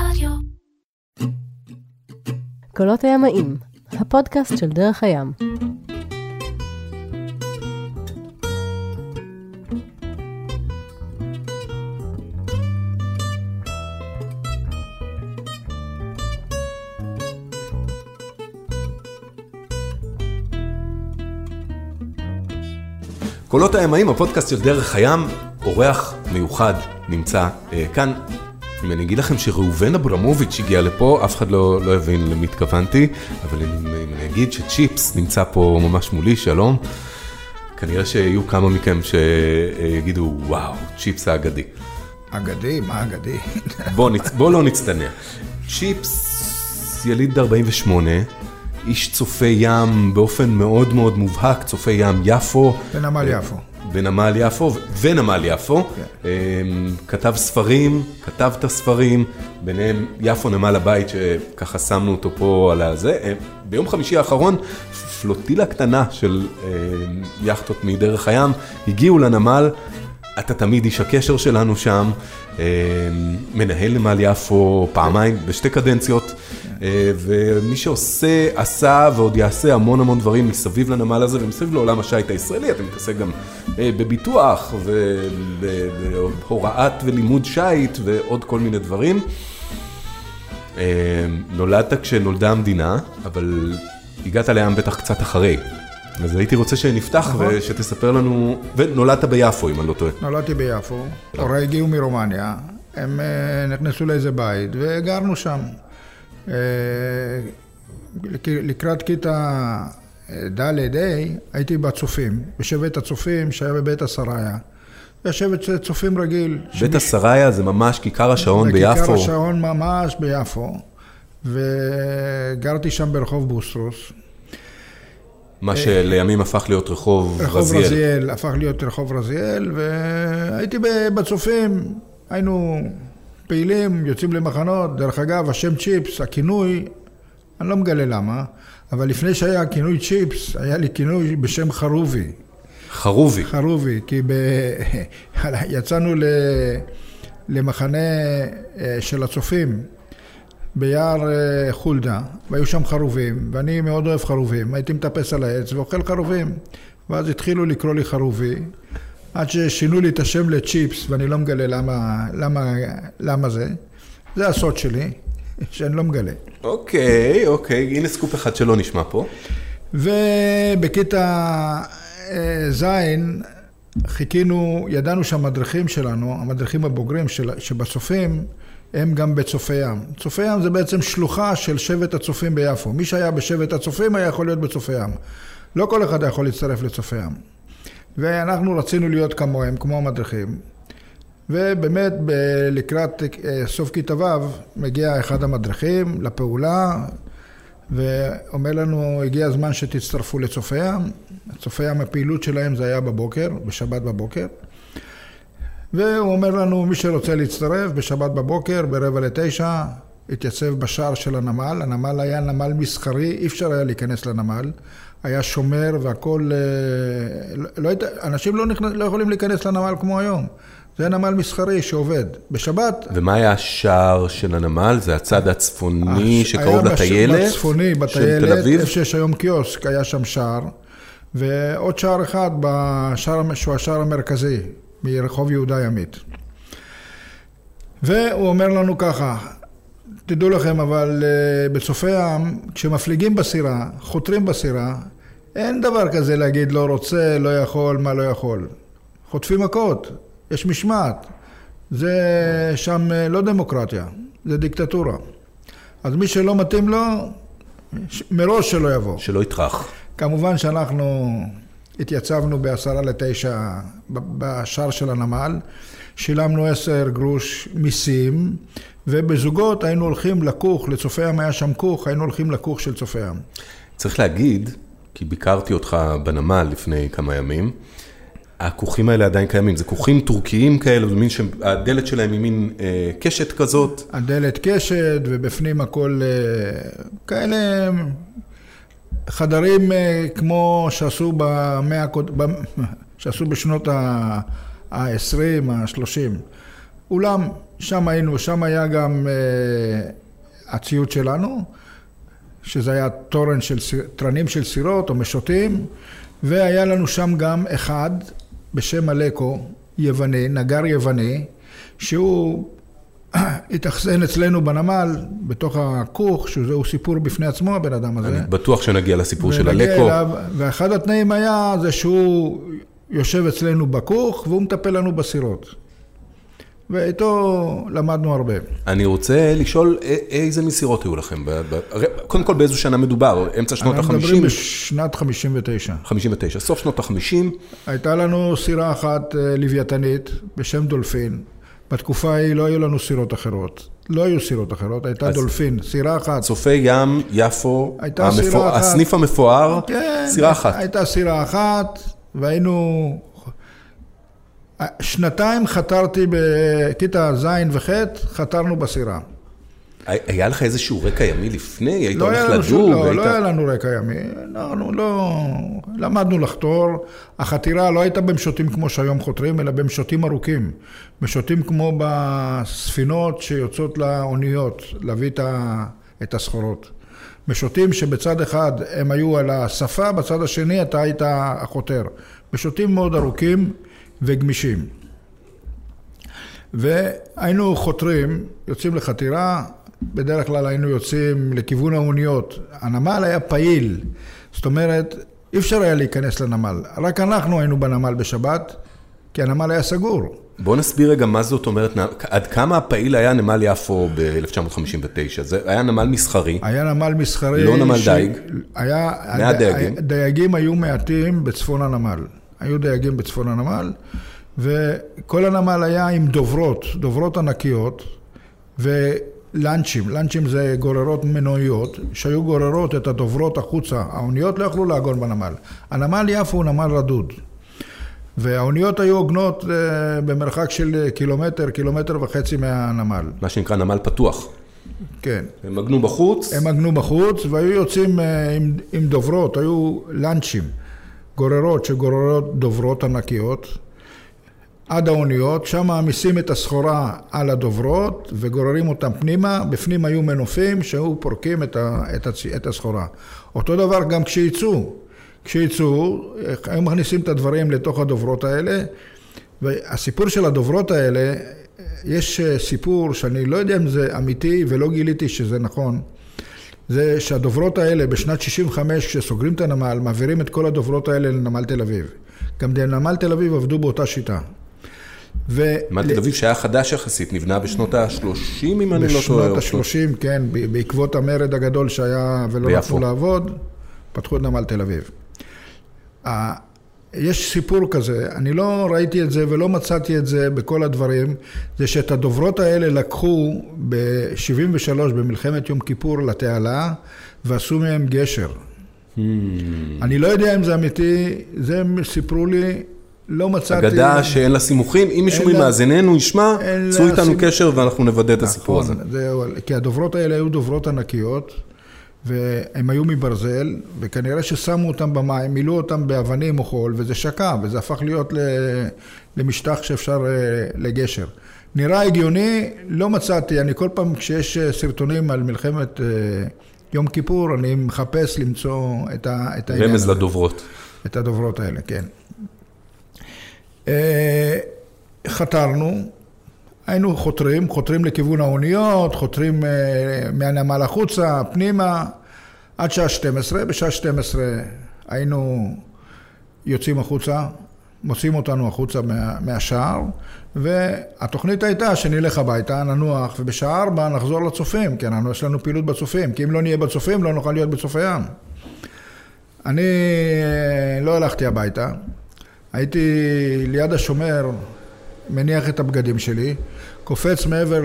רדיו. קולות הימאים, הפודקאסט של דרך הים. קולות הימאים, הפודקאסט של דרך הים, אורח מיוחד נמצא אה, כאן. אם אני אגיד לכם שראובן אברמוביץ' הגיע לפה, אף אחד לא, לא יבין למי התכוונתי, אבל אם, אם אני אגיד שצ'יפס נמצא פה ממש מולי, שלום, כנראה שיהיו כמה מכם שיגידו, וואו, צ'יפס האגדי. אגדי? מה אגדי? בוא, נצ... בוא לא נצטנע. צ'יפס, יליד 48, איש צופה ים באופן מאוד מאוד מובהק, צופה ים יפו. בנמל יפו. בנמל יפו ונמל יפו, כן. כתב ספרים, כתב את הספרים, ביניהם יפו נמל הבית שככה שמנו אותו פה על הזה. ביום חמישי האחרון פלוטילה קטנה של יאכטות מדרך הים הגיעו לנמל, אתה תמיד איש הקשר שלנו שם, מנהל נמל יפו פעמיים בשתי קדנציות. אה, ומי שעושה, עשה ועוד יעשה המון המון דברים מסביב לנמל הזה ומסביב לעולם השיט הישראלי, אתה מתעסק גם אה, בביטוח ובהוראת ולימוד שיט ועוד כל מיני דברים. אה, נולדת כשנולדה המדינה, אבל הגעת לים בטח קצת אחרי. אז הייתי רוצה שנפתח נכון. ושתספר לנו, ונולדת ביפו אם אני לא טועה. נולדתי ביפו, הוריי הגיעו מרומניה, הם נכנסו לאיזה בית וגרנו שם. אה, לקראת כיתה ד'-ה' הייתי בצופים, בשבט הצופים שהיה בבית השריה. היה שבט צופים רגיל. בית השריה זה ממש כיכר השעון ביפו. כיכר השעון ממש ביפו, וגרתי שם ברחוב בוסטרוס. מה שלימים הפך להיות רחוב רזיאל. רחוב רזיאל, הפך להיות רחוב רזיאל, והייתי בצופים, היינו פעילים, יוצאים למחנות, דרך אגב, השם צ'יפס, הכינוי, אני לא מגלה למה, אבל לפני שהיה כינוי צ'יפס, היה לי כינוי בשם חרובי. חרובי. חרובי, כי ב... יצאנו ל... למחנה אה, של הצופים ביער אה, חולדה, והיו שם חרובים, ואני מאוד אוהב חרובים, הייתי מטפס על העץ ואוכל חרובים, ואז התחילו לקרוא לי חרובי. עד ששינו לי את השם לצ'יפס, ואני לא מגלה למה, למה, למה זה. זה הסוד שלי, שאני לא מגלה. אוקיי, אוקיי, הנה סקופ אחד שלא נשמע פה. ובכיתה אה, ז' חיכינו, ידענו שהמדריכים שלנו, המדריכים הבוגרים של, שבצופים, הם גם בצופי ים. צופי ים זה בעצם שלוחה של שבט הצופים ביפו. מי שהיה בשבט הצופים היה יכול להיות בצופי ים. לא כל אחד יכול להצטרף לצופי ים. ואנחנו רצינו להיות כמוהם, כמו המדריכים. ובאמת ב- לקראת אה, סוף כיתה ו' מגיע אחד המדריכים לפעולה ואומר לנו, הגיע הזמן שתצטרפו לצופי ים. צופי ים, הפעילות שלהם זה היה בבוקר, בשבת בבוקר. והוא אומר לנו, מי שרוצה להצטרף, בשבת בבוקר, ברבע לתשע, התייצב בשער של הנמל. הנמל היה נמל מסחרי, אי אפשר היה להיכנס לנמל. היה שומר והכל... אה, לא, לא, אנשים לא, נכנס, לא יכולים להיכנס לנמל כמו היום. זה נמל מסחרי שעובד. בשבת... ומה היה השער של הנמל? זה הצד הצפוני הש... שקרוב לטיילת? היה בצפוני, בטיילת, איפה שיש היום קיוסק, היה שם שער. ועוד שער אחד בשער, שהוא השער המרכזי, מרחוב יהודה ימית. והוא אומר לנו ככה, תדעו לכם, אבל uh, בצופי ים, כשמפליגים בסירה, חותרים בסירה, אין דבר כזה להגיד לא רוצה, לא יכול, מה לא יכול. חוטפים מכות, יש משמעת. זה שם uh, לא דמוקרטיה, זה דיקטטורה. אז מי שלא מתאים לו, מראש שלא יבוא. שלא יטרח. כמובן שאנחנו התייצבנו בעשרה לתשע בשער של הנמל, שילמנו עשר גרוש מיסים. ובזוגות היינו הולכים לכוך, לצופי ים היה שם כוך, היינו הולכים לכוך של צופי ים. צריך להגיד, כי ביקרתי אותך בנמל לפני כמה ימים, הכוכים האלה עדיין קיימים, זה כוכים טורקיים כאלה, זה מין שהדלת שלהם היא מין אה, קשת כזאת. הדלת קשת, ובפנים הכל אה, כאלה חדרים אה, כמו שעשו במאה, שעשו בשנות ה-20, ה-30. אולם שם היינו, שם היה גם אה, הציוד שלנו, שזה היה תורן של, תרנים של סירות או משוטים, והיה לנו שם גם אחד בשם אלקו, יווני, נגר יווני, שהוא התאכסן אצלנו בנמל, בתוך הכוך, שזהו סיפור בפני עצמו, הבן אדם הזה. אני בטוח שנגיע לסיפור של הלקו. אליו, ואחד התנאים היה זה שהוא יושב אצלנו בכוך והוא מטפל לנו בסירות. ואיתו למדנו הרבה. אני רוצה לשאול איזה מסירות היו לכם. קודם כל באיזו שנה מדובר? אמצע שנות אנחנו מדברים ה-50? בשנת 59. 59, סוף שנות ה-50. הייתה לנו סירה אחת אה, לוויתנית בשם דולפין. בתקופה ההיא לא היו לנו סירות אחרות. לא היו סירות אחרות, הייתה דולפין, סירה אחת. צופי ים, יפו, אחת. הסניף המפואר, כן, סירה אחת. הייתה סירה אחת, והיינו... שנתיים חתרתי בכיתה ז' וח', חתרנו בסירה. היה לך איזשהו רקע ימי לפני? היית לא הולך שום, לדוג? לא, היית- לא היה לנו רקע ימי. אנחנו לא... למדנו לחתור. החתירה לא הייתה במשוטים כמו שהיום חותרים, אלא במשוטים ארוכים. משוטים כמו בספינות שיוצאות לאוניות, להביא את הסחורות. משוטים שבצד אחד הם היו על השפה, בצד השני אתה היית החותר. משוטים מאוד ארוכים וגמישים. והיינו חותרים, יוצאים לחתירה, בדרך כלל היינו יוצאים לכיוון האוניות. הנמל היה פעיל, זאת אומרת, אי אפשר היה להיכנס לנמל. רק אנחנו היינו בנמל בשבת, כי הנמל היה סגור. בוא נסביר רגע מה זאת אומרת, עד כמה הפעיל היה נמל יפו ב-1959? זה היה נמל מסחרי, היה נמל מסחרי... לא נמל דייג. היה... מעט דייגים. דייגים היו מעטים בצפון הנמל. היו דייגים בצפון הנמל, וכל הנמל היה עם דוברות, דוברות ענקיות, ולאנצ'ים, לאנצ'ים זה גוררות מנועיות, שהיו גוררות את הדוברות החוצה. האוניות לא יכלו לעגון בנמל. הנמל יפו הוא נמל רדוד. והאוניות היו עוגנות אה, במרחק של קילומטר, קילומטר וחצי מהנמל. מה שנקרא נמל פתוח. כן. הם עגנו בחוץ, הם עגנו בחוץ והיו יוצאים אה, עם, עם דוברות, היו לאנצ'ים, גוררות שגוררות דוברות ענקיות עד האוניות, שם מעמיסים את הסחורה על הדוברות וגוררים אותם פנימה, בפנים היו מנופים שהיו פורקים את, ה, את, הצ, את הסחורה. אותו דבר גם כשיצאו, כשיצאו, היו מכניסים את הדברים לתוך הדוברות האלה והסיפור של הדוברות האלה, יש אה, סיפור שאני לא יודע אם זה אמיתי ולא גיליתי שזה נכון. זה שהדוברות האלה בשנת 65 כשסוגרים את הנמל, מעבירים את כל הדוברות האלה לנמל תל אביב. גם נמל תל אביב עבדו באותה שיטה. ו... נמל תל אביב שהיה חדש יחסית, נבנה בשנות ה-30 אם אני לא טועה. בשנות ה-30, כן, בעקבות המרד הגדול שהיה ולא. נתנו לעבוד, פתחו את נמל תל אביב. יש סיפור כזה, אני לא ראיתי את זה ולא מצאתי את זה בכל הדברים, זה שאת הדוברות האלה לקחו ב-73 במלחמת יום כיפור לתעלה ועשו מהם גשר. Hmm. אני לא יודע אם זה אמיתי, זה הם סיפרו לי, לא מצאתי... אגדה שאין לה סימוכים, אם מישהו אין לה- ממאזיננו ישמע, צאו איתנו סימ- קשר ואנחנו נוודא את הסיפור הזה. נכון, זהו, כי הדוברות האלה היו דוברות ענקיות, והן היו מברזל, וכנראה ששמו אותם במים, מילאו אותם באבנים או חול, וזה שקע, וזה הפך להיות למשטח שאפשר אה, לגשר. נראה הגיוני, לא מצאתי, אני כל פעם כשיש אה, סרטונים על מלחמת אה, יום כיפור, אני מחפש למצוא את ה- את העניין רמז. לדוברות. את הדוברות האלה, כן. חתרנו, היינו חותרים, חותרים לכיוון האוניות, חותרים אה, מהנמל החוצה, פנימה, עד שעה 12. בשעה 12 היינו יוצאים החוצה, מוציאים אותנו החוצה מה, מהשער, והתוכנית הייתה שנלך הביתה, ננוח, ובשעה 4 נחזור לצופים, כי אנחנו, יש לנו פעילות בצופים, כי אם לא נהיה בצופים לא נוכל להיות בצופי ים. אני אה, לא הלכתי הביתה, הייתי ליד השומר, מניח את הבגדים שלי, קופץ מעבר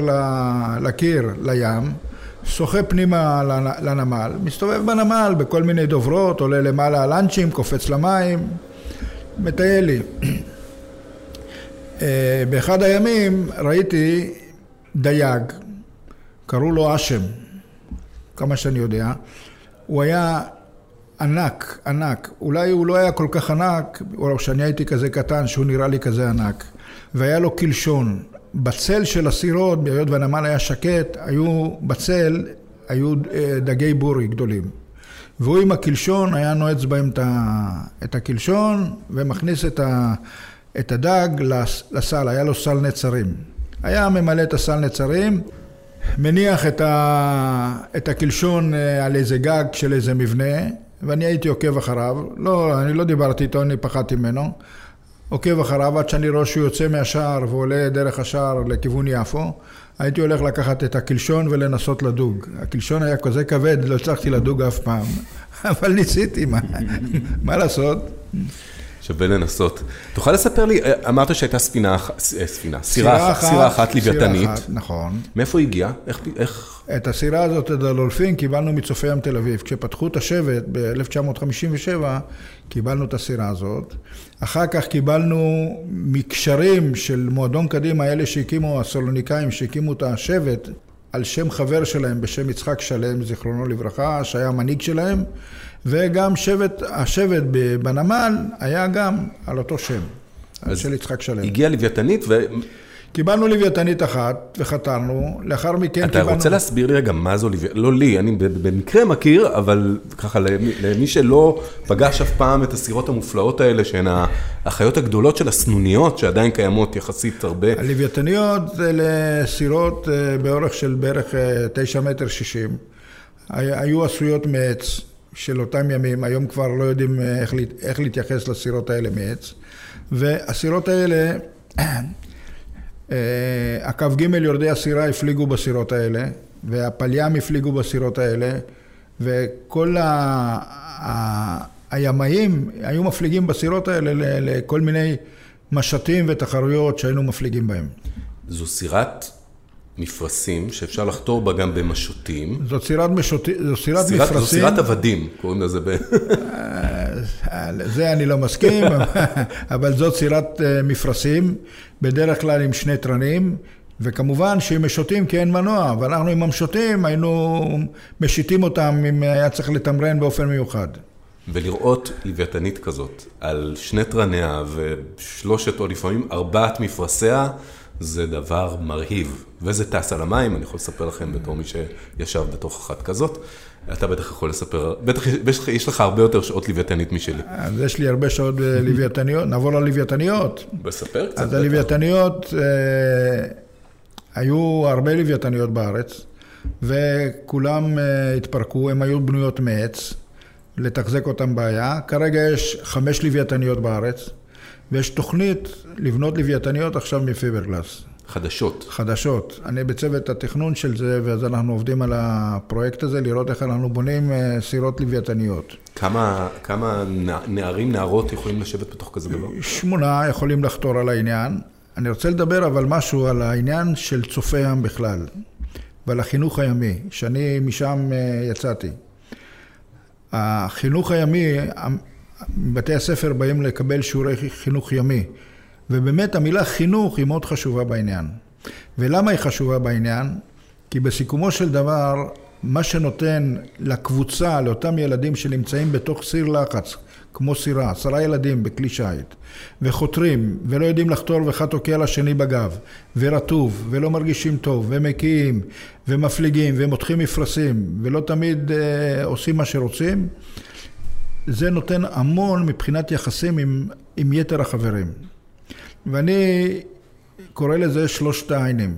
לקיר, לים, שוחה פנימה לנ- לנמל, מסתובב בנמל בכל מיני דוברות, עולה למעלה על לאנצ'ים, קופץ למים, מטייל לי. אה, באחד הימים ראיתי דייג, קראו לו אשם, כמה שאני יודע, הוא היה ענק, ענק. אולי הוא לא היה כל כך ענק, או שאני הייתי כזה קטן, שהוא נראה לי כזה ענק. והיה לו קלשון. בצל של הסירות, היות והנמל היה שקט, היו בצל, היו אה, דגי בורי גדולים. והוא עם הקלשון היה נועץ בהם את הקלשון ומכניס את, הדג לסל, היה לו סל נצרים. היה ממלא את הסל נצרים, מניח את, ה, את הקלשון אה, על איזה גג של איזה מבנה, ואני הייתי עוקב אחריו. לא, אני לא דיברתי איתו, אני פחדתי ממנו. עוקב אחריו עד שאני רואה שהוא יוצא מהשער ועולה דרך השער לכיוון יפו. הייתי הולך לקחת את הקלשון ולנסות לדוג. הקלשון היה כזה כבד, לא הצלחתי לדוג אף פעם. אבל ניסיתי, מה, מה לעשות? שווה לנסות. תוכל לספר לי, אמרת שהייתה ספינה, אה, ספינה, סירה אחת, סירה אחת לוויתנית. סירה אחת, נכון. מאיפה היא הגיעה? איך, איך... את הסירה הזאת, את הדולפין, קיבלנו מצופי ים תל אביב. כשפתחו את השבט ב-1957, קיבלנו את הסירה הזאת. אחר כך קיבלנו מקשרים של מועדון קדימה, אלה שהקימו, הסלוניקאים שהקימו את השבט, על שם חבר שלהם בשם יצחק שלם, זיכרונו לברכה, שהיה מנהיג שלהם. וגם שבט, השבט בנמל היה גם על אותו שם, על של יצחק שלם. הגיעה לוויתנית ו... קיבלנו לוויתנית אחת וחתרנו, לאחר מכן אתה קיבלנו... אתה רוצה להסביר לי רגע מה זו לוויתנית? לא לי, אני במקרה מכיר, אבל ככה למי שלא פגש אף פעם את הסירות המופלאות האלה, שהן החיות הגדולות של הסנוניות, שעדיין קיימות יחסית הרבה. הלוויתניות זה לסירות אה, באורך של בערך 9 אה, מטר 60. היו עשויות מעץ. של אותם ימים, היום כבר לא יודעים אה, איך, איך להתייחס לסירות האלה מעץ, והסירות האלה, הקו ג' יורדי הסירה הפליגו בסירות האלה, והפליים הפליגו בסירות האלה, וכל ה... ה... הימאים היו מפליגים בסירות האלה לכל מיני משטים ותחרויות שהיינו מפליגים בהם. זו סירת מפרשים, שאפשר לחתור בה גם במשוטים. זו סירת משוטים, זו סירת סירת, מפרשים. זו סירת עבדים, קוראים לזה ב... לזה אני לא מסכים, אבל זאת סירת אה, מפרשים, בדרך כלל עם שני תרנים, וכמובן שעם משוטים כי אין מנוע, ואנחנו עם המשוטים היינו משיתים אותם אם היה צריך לתמרן באופן מיוחד. ולראות לוויתנית כזאת, על שני תרניה ושלושת או לפעמים ארבעת מפרשיה, זה דבר מרהיב, וזה טס על המים, אני יכול לספר לכם בתור מי שישב בתוך אחת כזאת. אתה בטח יכול לספר, בטח יש לך הרבה יותר שעות לוויתנית משלי. אז יש לי הרבה שעות לוויתניות, נעבור ללוויתניות. בספר קצת. אז הלוויתניות, אה, היו הרבה לוויתניות בארץ, וכולם אה, התפרקו, הן היו בנויות מעץ, לתחזק אותן בעיה. כרגע יש חמש לוויתניות בארץ. ויש תוכנית לבנות לוויתניות עכשיו מפיברגלס. חדשות. חדשות. אני בצוות התכנון של זה, ואז אנחנו עובדים על הפרויקט הזה, לראות איך אנחנו בונים אה, סירות לוויתניות. כמה, כמה נערים, נערות יכולים לשבת בתוך כזה דבר? שמונה יכולים לחתור על העניין. אני רוצה לדבר אבל משהו על העניין של צופי ים בכלל, ועל החינוך הימי, שאני משם אה, יצאתי. החינוך הימי, בתי הספר באים לקבל שיעורי חינוך ימי. ובאמת המילה חינוך היא מאוד חשובה בעניין. ולמה היא חשובה בעניין? כי בסיכומו של דבר, מה שנותן לקבוצה, לאותם ילדים שנמצאים בתוך סיר לחץ, כמו סירה, עשרה ילדים בכלי שיט, וחותרים, ולא יודעים לחתור ואחד תוקע לשני בגב, ורטוב, ולא מרגישים טוב, ומקיאים, ומפליגים, ומותחים מפרשים, ולא תמיד אה, עושים מה שרוצים, זה נותן המון מבחינת יחסים עם, עם יתר החברים. ואני קורא לזה שלושת העיינים.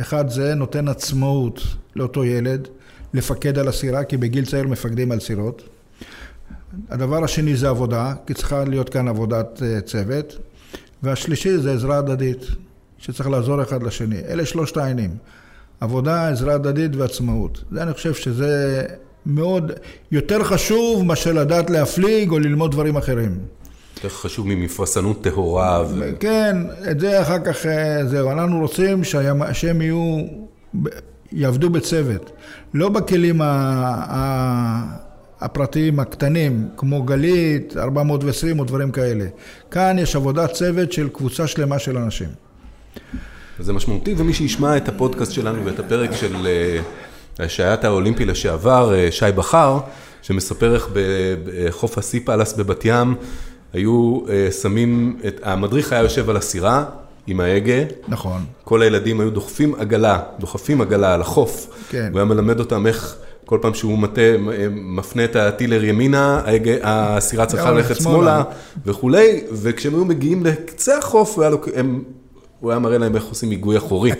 אחד זה נותן עצמאות לאותו ילד, לפקד על הסירה, כי בגיל צעיר מפקדים על סירות. הדבר השני זה עבודה, כי צריכה להיות כאן עבודת אה, צוות. והשלישי זה עזרה הדדית, שצריך לעזור אחד לשני. אלה שלושת העיינים. עבודה, עזרה הדדית ועצמאות. זה אני חושב שזה מאוד, יותר חשוב מאשר לדעת להפליג או ללמוד דברים אחרים. יותר חשוב ממפרסנות טהורה. ו... כן, את זה אחר כך, אה, זהו. אנחנו רוצים שהם יהיו, יעבדו בצוות. לא בכלים הפרטיים הקטנים, כמו גלית, 420 או דברים כאלה. כאן יש עבודת צוות של קבוצה שלמה של אנשים. זה משמעותי, ומי שישמע את הפודקאסט שלנו ואת הפרק של... אה, שהיית האולימפי לשעבר, אה, שי בכר, שמספר איך בחוף הסי פלאס בבת ים, היו אה, שמים, את, המדריך היה יושב על הסירה, עם ההגה. נכון. כל הילדים היו דוחפים עגלה, דוחפים עגלה על החוף. כן. הוא היה מלמד אותם איך כל פעם שהוא מטה, מפנה את הטילר ימינה, הסירה צריכה ללכת שמאלה. וכולי, וכשהם היו מגיעים לקצה החוף, הוא היה, לוק- הם, הוא היה מראה להם איך עושים היגוי אחורי.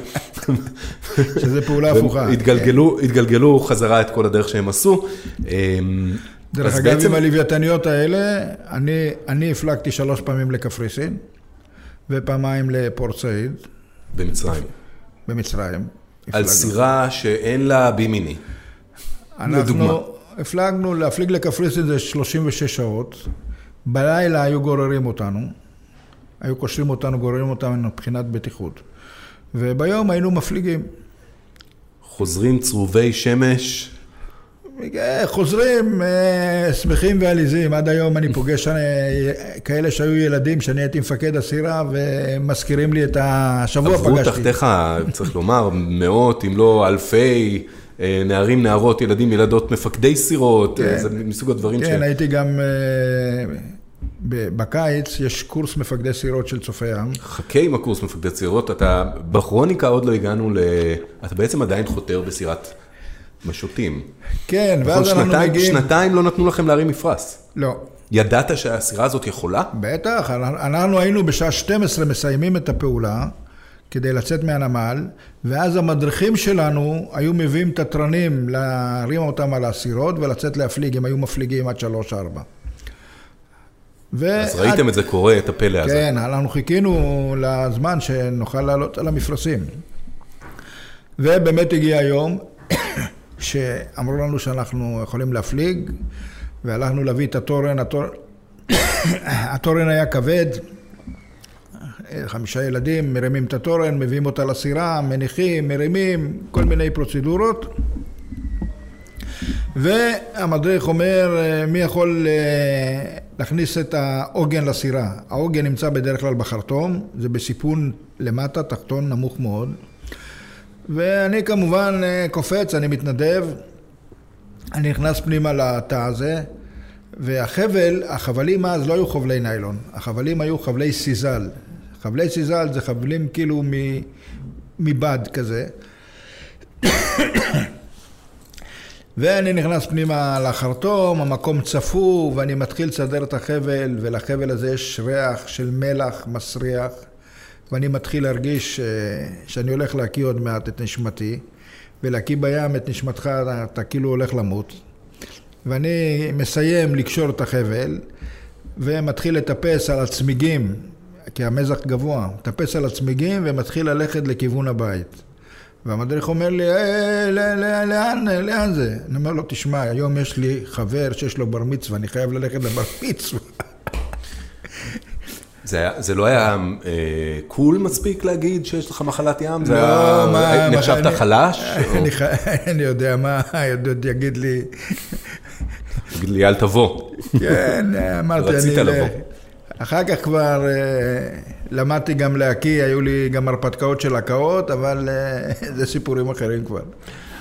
שזה פעולה הפוכה. התגלגלו, התגלגלו חזרה את כל הדרך שהם עשו. דרך אגב, בעצם- עם הלוויתניות האלה, אני, אני הפלגתי שלוש פעמים לקפריסין, ופעמיים לפורט סעיד, במצרים. במצרים. על. סירה שאין לה בימיני. לדוגמה. אנחנו הפלגנו, להפליג לקפריסין זה 36 שעות, בלילה היו גוררים אותנו, היו קושרים אותנו, גוררים אותנו מבחינת בטיחות, וביום היינו מפליגים. חוזרים צרובי שמש, חוזרים אה, שמחים ועליזים, עד היום אני פוגש אה, כאלה שהיו ילדים שאני הייתי מפקד הסירה ומזכירים לי את השבוע עברו פגשתי. תחתיך, צריך לומר, מאות אם לא אלפי אה, נערים, נערות, ילדים, ילדות, מפקדי סירות, אה, כן. זה מסוג הדברים ש... כן, הייתי גם, אה, בקיץ יש קורס מפקדי סירות של צופי ים. חכה עם הקורס מפקדי סירות, אתה בכרוניקה עוד לא הגענו ל... אתה בעצם עדיין חותר בסירת משוטים. כן, נכון, ואז אנחנו שנתיים- מגיעים... שנתיים לא נתנו לכם להרים מפרש. לא, ידעת שהסירה הזאת יכולה? בטח, אנחנו היינו בשעה 12 מסיימים את הפעולה כדי לצאת מהנמל, ואז המדריכים שלנו היו מביאים תתרנים להרים אותם על הסירות ולצאת להפליג, הם היו מפליגים עד 3-4. אז ראיתם את זה קורה, את הפלא הזה. כן, אנחנו חיכינו לזמן שנוכל לעלות על המפרשים. ובאמת הגיע היום שאמרו לנו שאנחנו יכולים להפליג, והלכנו להביא את התורן, התורן, התורן היה כבד, חמישה ילדים מרימים את התורן, מביאים אותה לסירה, מניחים, מרימים, כל מיני פרוצדורות. והמדריך אומר, מי יכול אה, להכניס את העוגן לסירה? העוגן נמצא בדרך כלל בחרטום, זה בסיפון למטה, תחתון נמוך מאוד. ואני כמובן אה, קופץ, אני מתנדב, אני נכנס פנימה לתא הזה, והחבל, החבלים אז לא היו חבלי ניילון, החבלים היו חבלי סיזל. חבלי סיזל זה חבלים כאילו מ- מבד כזה. ואני נכנס פנימה לחרטום, המקום צפוף, ואני מתחיל לסדר את החבל, ולחבל הזה יש ריח של מלח מסריח, ואני מתחיל להרגיש אה, שאני הולך להקיא עוד מעט את נשמתי, ולהקיא בים את נשמתך, אתה, כאילו הולך למות. ואני מסיים לקשור את החבל, ומתחיל לטפס על הצמיגים, כי המזח גבוה, מטפס על הצמיגים ומתחיל ללכת לכיוון הבית. והמדריך אומר לי, "אה, ל- ל- לאן, לאן זה? אני אומר לו, תשמע, היום יש לי חבר שיש לו בר מצווה, אני חייב ללכת לבר מצווה. זה, זה לא היה אה, קול מספיק להגיד שיש לך מחלת ים? זה לא, היה, מה- נחשבת חלש? אני יודע מה, יגיד לי, תגיד לי, אל תבוא. כן, אמרתי, אני... רצית לבוא. אחר כך כבר אה, למדתי גם להקיא, היו לי גם הרפתקאות של הקאות, אבל אה, זה סיפורים אחרים כבר.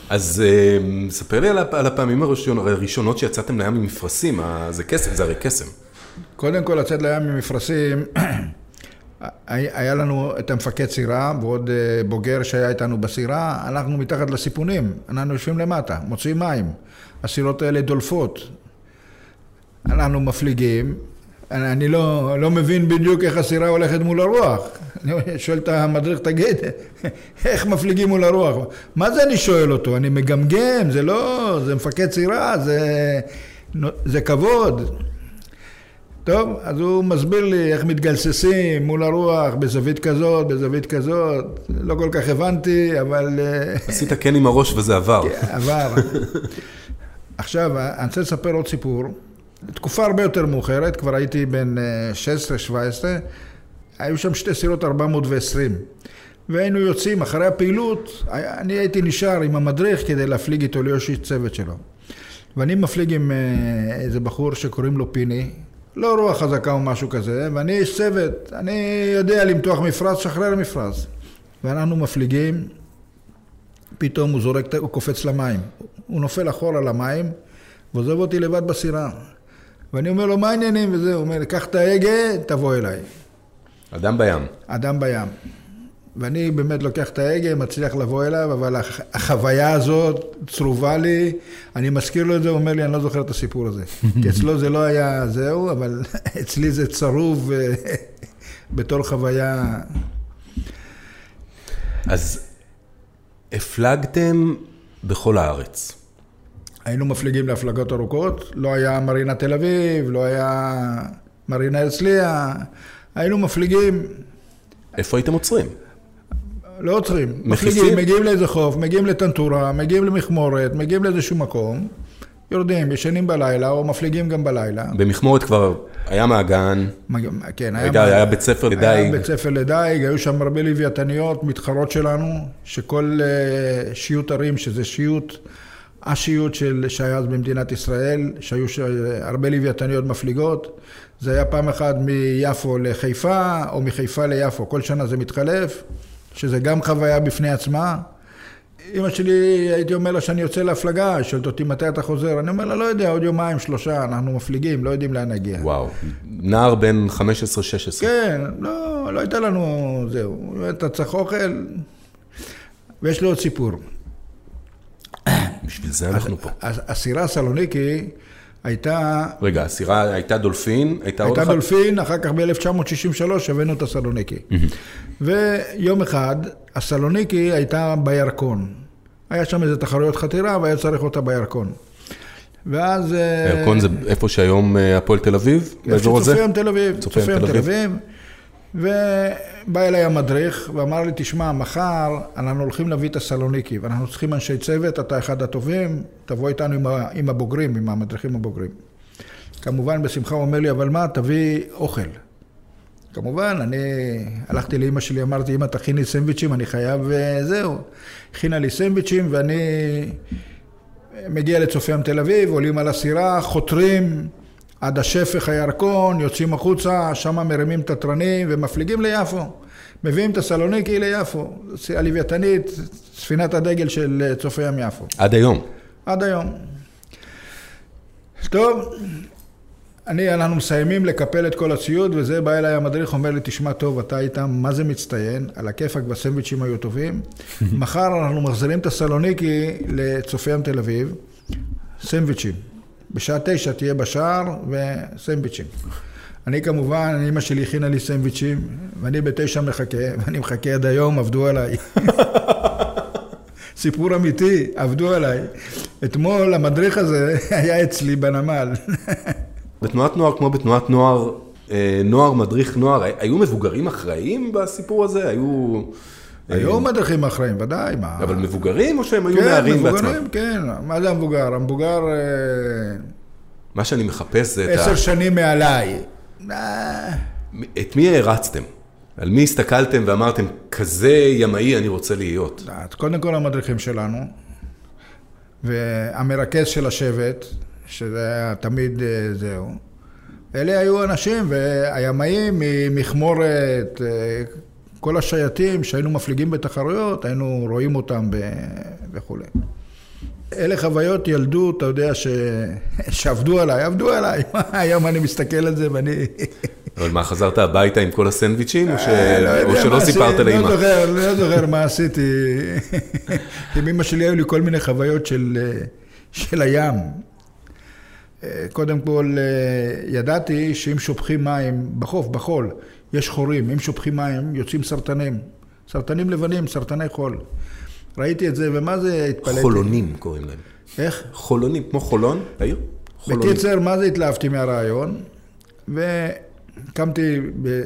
אז אה, ספר לי על הפ- על הפעמים הראשונות שיצאתם לים עם מפרשים, אה, זה קסם, זה הרי קסם. קודם כל, לצאת לים ממפרשים, היה לנו את המפקד סירה ועוד אה, בוגר שהיה איתנו בסירה, אנחנו מתחת לסיפונים, אנחנו יושבים למטה, מוציאים מים, הסירות האלה דולפות. אנחנו מפליגים, אני, אני לא, לא מבין בדיוק איך הסירה הולכת מול הרוח. אני שואל את המדריך, תגיד, איך מפליגים מול הרוח? מה זה אני שואל אותו? אני מגמגם, זה לא, זה מפקד סירה, זה, זה כבוד. טוב, אז הוא מסביר לי איך מתגלססים מול הרוח, בזווית כזאת, בזווית כזאת. לא כל כך הבנתי, אבל אה, עשית כן עם הראש וזה עבר. עבר. עכשיו, אני רוצה לספר עוד סיפור. תקופה הרבה יותר מאוחרת, כבר הייתי בן אה, 16-17, היו שם שתי סירות 420. והיינו יוצאים אחרי הפעילות, אני הייתי נשאר עם המדריך כדי להפליג איתו ליושי צוות שלו. ואני מפליג עם אה, איזה בחור שקוראים לו פיני, לא רוח חזקה או משהו כזה, ואני איש צוות, אני יודע למתוח מפרש, שחרר מפרש. ואנחנו מפליגים, פתאום הוא זורק, הוא קופץ למים. הוא נופל אחורה למים, ועוזב אותי לבד בסירה. ואני אומר לו, מה העניינים וזה? הוא אומר, קח את ההגה, תבוא אליי. אדם בים. אדם בים. ואני באמת לוקח את ההגה, מצליח לבוא אליו, אבל הח- החוויה הזאת צרובה לי. אני מזכיר לו את זה, הוא אומר לי, אני לא זוכר את הסיפור הזה. כי אצלו זה לא היה זהו, אבל אצלי זה צרוב אה, בתור חוויה. אז הפלגתם בכל הארץ. היינו מפליגים להפלגות ארוכות, לא היה מרינה תל אביב, לא היה מרינה הרצליה, היינו מפליגים, איפה הייתם עוצרים? לא עוצרים? מפליגים, מגיעים לאיזה חוף, מגיעים לטנטורה, מגיעים למכמורת, מגיעים לאיזשהו מקום, יורדים, ישנים בלילה, או מפליגים גם בלילה. במכמורת כבר היה מעגן, מג- כן, היה, היה, היה בית ספר היה לדייג. בית ספר לדייג, היו שם הרבה לוויתניות, מתחרות שלנו, שכל אה, שיוט ערים, שזה שיוט, השיוט של, שהיה אז במדינת ישראל, שהיו ש... הרבה לוויתניות מפליגות. זה היה פעם אחת מיפו לחיפה, או מחיפה ליפו, כל שנה זה מתחלף, שזה גם חוויה בפני עצמה. אמא שלי, הייתי אומר לה שאני יוצא להפלגה, היא שואלת אותי מתי אתה חוזר, אני אומר לה, לא יודע, עוד יומיים, שלושה, אנחנו מפליגים, לא יודעים לאן נגיע. וואו, נער בן 15-16. כן, לא, לא הייתה לנו, זהו, אתה צריך אוכל, ויש לי עוד סיפור. בשביל זה אנחנו פה. הס- הסירה סלוניקי הייתה, רגע, הסירה הייתה דולפין, הייתה עוד הייתה אחת? דולפין, אחר כך ב-1963 הבאנו את הסלוניקי. ויום אחד, הסלוניקי הייתה בירקון. היה שם איזה תחרויות חתירה והיה צריך אותה בירקון. ואז... אה, הירקון זה איפה שהיום אה, הפועל תל אביב? באזור הזה? צופי ים תל אביב. צופי ים תל אביב. ובא אליי המדריך ואמר לי, תשמע, מחר אנחנו הולכים להביא את הסלוניקי ואנחנו צריכים אנשי צוות, אתה אחד הטובים, תבוא איתנו עם, הבוגרים, עם המדריכים הבוגרים. כמובן, בשמחה הוא אומר לי, אבל מה, תביא אוכל. כמובן, אני הלכתי לאימא שלי, אמרתי, אמא, תכיני סנדוויצ'ים, אני חייב, אה, זהו. הכינה לי סנדוויצ'ים ואני מגיע לצופי ים תל אביב, עולים על הסירה, חותרים עד השפך הירקון, יוצאים החוצה, שם מרימים את התרנים ומפליגים ליפו. מביאים את הסלוניקי ליפו, הלוויתנית, ספינת הדגל של אה, צופי ים יפו. עד היום. עד היום. טוב, אני, אנחנו מסיימים לקפל את כל הציוד, וזה בא אליי המדריך, אומר לי, תשמע טוב, אתה היית מה זה מצטיין, על הכיפאק והסנדוויצ'ים היו טובים. מחר אנחנו מחזירים את הסלוניקי לצופי ים תל אביב, סנדוויצ'ים. בשעה תשע תהיה בשער וסנדוויצ'ים. אני כמובן, אמא שלי הכינה לי סנדוויצ'ים, ואני בתשע מחכה, ואני מחכה עד היום, עבדו עליי. סיפור אמיתי, עבדו עליי. אתמול המדריך הזה היה אצלי בנמל. בתנועת נוער, כמו בתנועת נוער, אה, נוער מדריך נוער, היו מבוגרים אחראים בסיפור הזה? היו... אה, היו מדריכים אחראים, ודאי, מה. אבל מבוגרים או שהם היו כן, נערים בעצמם? מבוגרים, כן. מה זה המבוגר? המבוגר אה, מה שאני מחפש זה את ה... עשר שנים מעליי. אה, את מי הערצתם? על מי הסתכלתם ואמרתם, כזה ימאי אני רוצה להיות? אז קודם כל המדריכים שלנו, והמרכז של השבט, שזה היה תמיד אה, זהו. אלה היו אנשים, והימאים ממכמורת, אה, כל השייטים שהיינו מפליגים בתחרויות, היינו רואים אותם ב... וכולי. אלה חוויות ילדות, אתה יודע, ש... שעבדו עליי, עבדו עליי. היום אני מסתכל על זה ואני... אבל מה, חזרת הביתה עם כל הסנדוויצ'ים, או, ש... לא יודע או שלא סיפרת עשיתי, לאמא? לא זוכר, לא זוכר מה עשיתי. עם אמא שלי היו לי כל מיני חוויות של, אה, של הים. אה, קודם כל, אה, ידעתי שאם שופכים מים בחוף, בחול, יש חורים, אם שופכים מים יוצאים סרטנים. סרטנים לבנים, סרטני חול. ראיתי את זה, ומה זה התפלאתי. חולונים קוראים להם. איך? חולונים, כמו חולון, העיר? חולונים. בקיצר, מה זה התלהבתי מהרעיון? וקמתי, ב...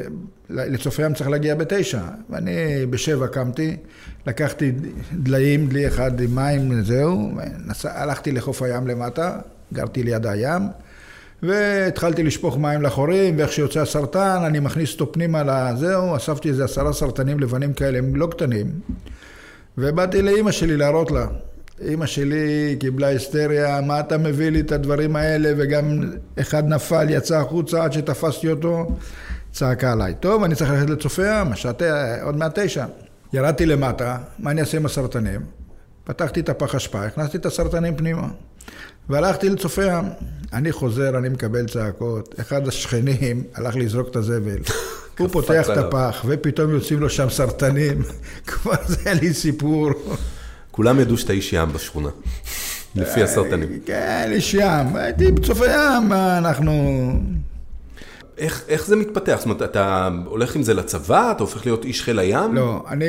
לצופי ים צריך להגיע בתשע, ואני בשבע קמתי, לקחתי דליים, דלי אחד עם מים, זהו, ונסע, הלכתי לחוף הים למטה, גרתי ליד הים, והתחלתי לשפוך מים לחורים, ואיך שיוצא הסרטן, אני מכניס אותו פנימה לזהו, אספתי איזה עשרה סרטנים לבנים כאלה, הם לא קטנים, ובאתי לאימא שלי להראות לה. אימא שלי קיבלה היסטריה, מה אתה מביא לי את הדברים האלה, וגם אחד נפל, יצא החוצה עד שתפסתי אותו, צעקה עליי. טוב, אני צריך ללכת לצופי ים, עוד מעט תשע. ירדתי למטה, מה אני אעשה עם הסרטנים? פתחתי את הפח אשפה, הכנסתי את הסרטנים פנימה. והלכתי לצופי ים. אני חוזר, אני מקבל צעקות. אחד השכנים הלך לזרוק את הזבל. הוא פותח את. הפח, ופתאום יוצאים לו שם סרטנים. כבר זה היה לי סיפור. כולם ידעו שאתה איש ים בשכונה, לפי הסרטנים. כן, איש ים. הייתי בצופי ים, אנחנו... איך, איך זה מתפתח? זאת אומרת, אתה הולך עם זה לצבא? אתה הופך להיות איש חיל הים? לא, אני...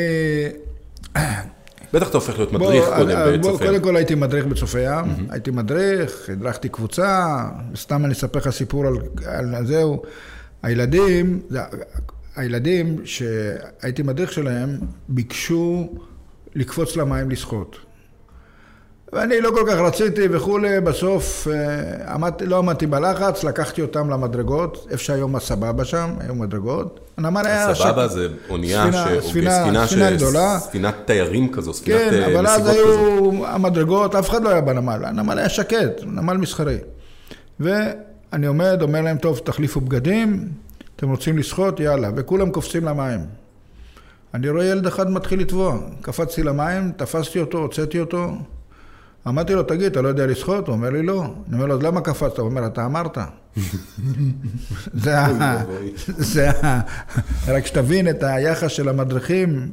בטח אתה הופך להיות מדריך בוא, קודם אה, בוא, בצופי ים. קודם כל הייתי מדריך בצופי ים, הייתי מדריך, הדרכתי קבוצה, סתם אני אספר לך סיפור על, על זהו. הילדים, הילדים שהייתי מדריך שלהם, ביקשו לקפוץ למים לשחות. ואני לא כל כך רציתי וכולי, בסוף אה, עמדתי, לא עמדתי בלחץ, לקחתי אותם למדרגות, איפה שהיום הסבבה שם, היו מדרגות. הנמל היה... סבבה, שקט. זה אונייה, ספינה- ש... ספינה- ספינה, ספינה ש... גדולה. ספינת תיירים כזו, ספינת כן, אה, אבל אז נסיבות כזו. היו המדרגות, אף אחד לא היה בנמל, הנמל היה שקט, נמל מסחרי. ואני עומד, אומר להם, טוב, תחליפו בגדים, אתם רוצים לשחות, יאללה, וכולם קופצים למים. אני רואה ילד אחד מתחיל לטבוע, קפצתי למים, תפסתי אותו, הוצאתי אותו, אמרתי לו, תגיד, אתה לא יודע לשחות? הוא אומר לי, לא. אני אומר לו, אז למה קפצת? הוא אומר, אתה אמרת. זה ה... ואבוי. זה ה... רק שתבין את היחס של המדריכים.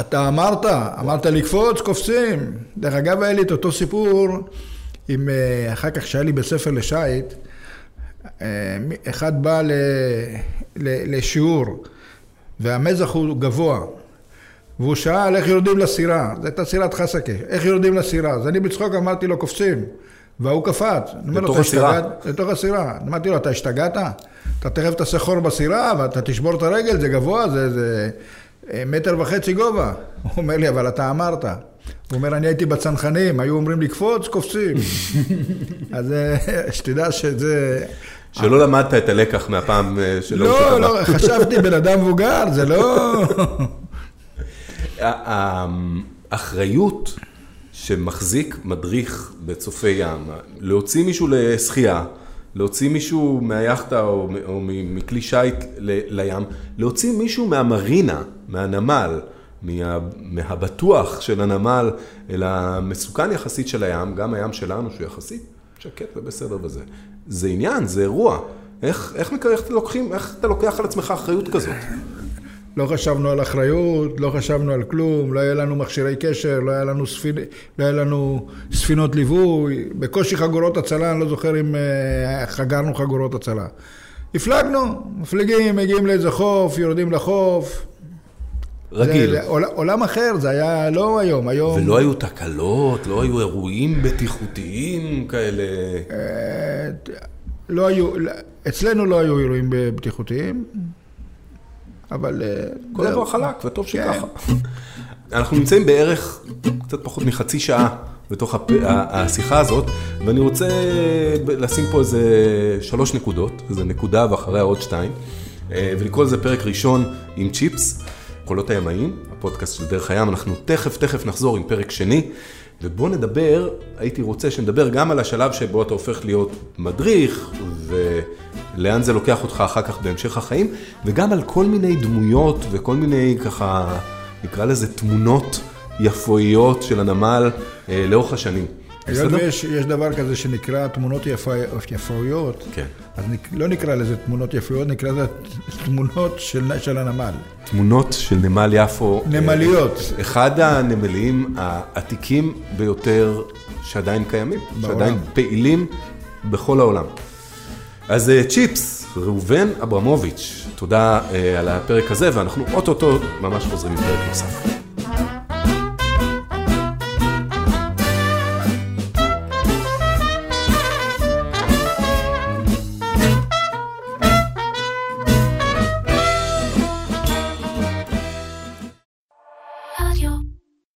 אתה אמרת, אמרת לקפוץ, קופצים. דרך אגב, היה לי את אותו סיפור עם, אה, אחר כך שהיה לי בית ספר לשייט, אה, אחד בא ל, ל, לשיעור, והמזח הוא גבוה, והוא שאל איך יורדים לסירה, זו הייתה סירת חסקה, איך יורדים לסירה? אז אני בצחוק אמרתי לו, קופצים. והוא קפץ. לתוך "אתה הסירה?" השתגעת?" לתוך הסירה. אמרתי לו, אתה השתגעת? אתה תכף תעשה חור בסירה ואתה תשבור את הרגל, זה גבוה, זה, זה אה, מטר וחצי גובה. הוא אומר לי, אבל אתה אמרת. הוא אומר, אני הייתי בצנחנים, היו אומרים לקפוץ, קופצים. אז אה, שתדע שזה... שלא למדת את הלקח מהפעם אה, שלא לא. לא, חשבתי בן אדם מבוגר, זה לא... האחריות שמחזיק מדריך בצופי ים, להוציא מישהו לשחייה, להוציא מישהו מהיאכטה או, או מכלי שיט ל- לים, להוציא מישהו מהמרינה, מהנמל, מה, מהבטוח של הנמל, אל המסוכן יחסית של הים, גם הים שלנו שהוא יחסית שקט ובסדר וזה. זה עניין, זה אירוע. איך, איך, איך, לוקחים, איך אתה לוקח על עצמך אחריות כזאת? לא חשבנו על אחריות, לא חשבנו על כלום, לא היה לנו מכשירי קשר, לא היה לנו, ספינ... לא היה לנו ספינות ליווי, בקושי חגורות הצלה, אני לא זוכר אם אה, חגרנו חגורות הצלה. הפלגנו, מפליגים, מגיעים לאיזה חוף, יורדים לחוף. רגיל. זה, עול, עולם אחר, זה היה לא היום, היום... ולא היו תקלות, לא היו אירועים בטיחותיים כאלה. אה, לא היו, אצלנו לא היו אירועים בטיחותיים, אבל... אה, כל. דבר חלק, וטוב כן. שככה. אנחנו נמצאים בערך קצת פחות מחצי שעה בתוך הפ... השיחה הזאת, ואני רוצה לשים פה איזה שלוש נקודות, איזה נקודה ואחריה עוד שתיים, אה, ולקרוא לזה פרק ראשון עם צ'יפס, קולות הימאים, הפודקאסט של דרך הים, אנחנו תכף תכף נחזור עם פרק שני, ובואו נדבר, הייתי רוצה שנדבר גם על השלב שבו אתה הופך להיות מדריך, ולאן זה לוקח אותך אחר כך בהמשך החיים, וגם על כל מיני דמויות וכל מיני ככה, נקרא לזה תמונות יפואיות של הנמל אה, לאורך השנים. היות? ויש יש דבר כזה שנקרא תמונות יפו- יפואיות, כן. אז נק- לא נקרא לזה תמונות יפואיות, נקרא לזה תמונות של, של הנמל. תמונות של נמל יפו. אה, נמליות. אחד הנמלים העתיקים ביותר שעדיין קיימים, בעולם. שעדיין פעילים בכל העולם. אז אה, צ'יפס, ראובן אברמוביץ', תודה אה, על הפרק הזה, ואנחנו אוטוטו ממש חוזרים עם פרק נוסף.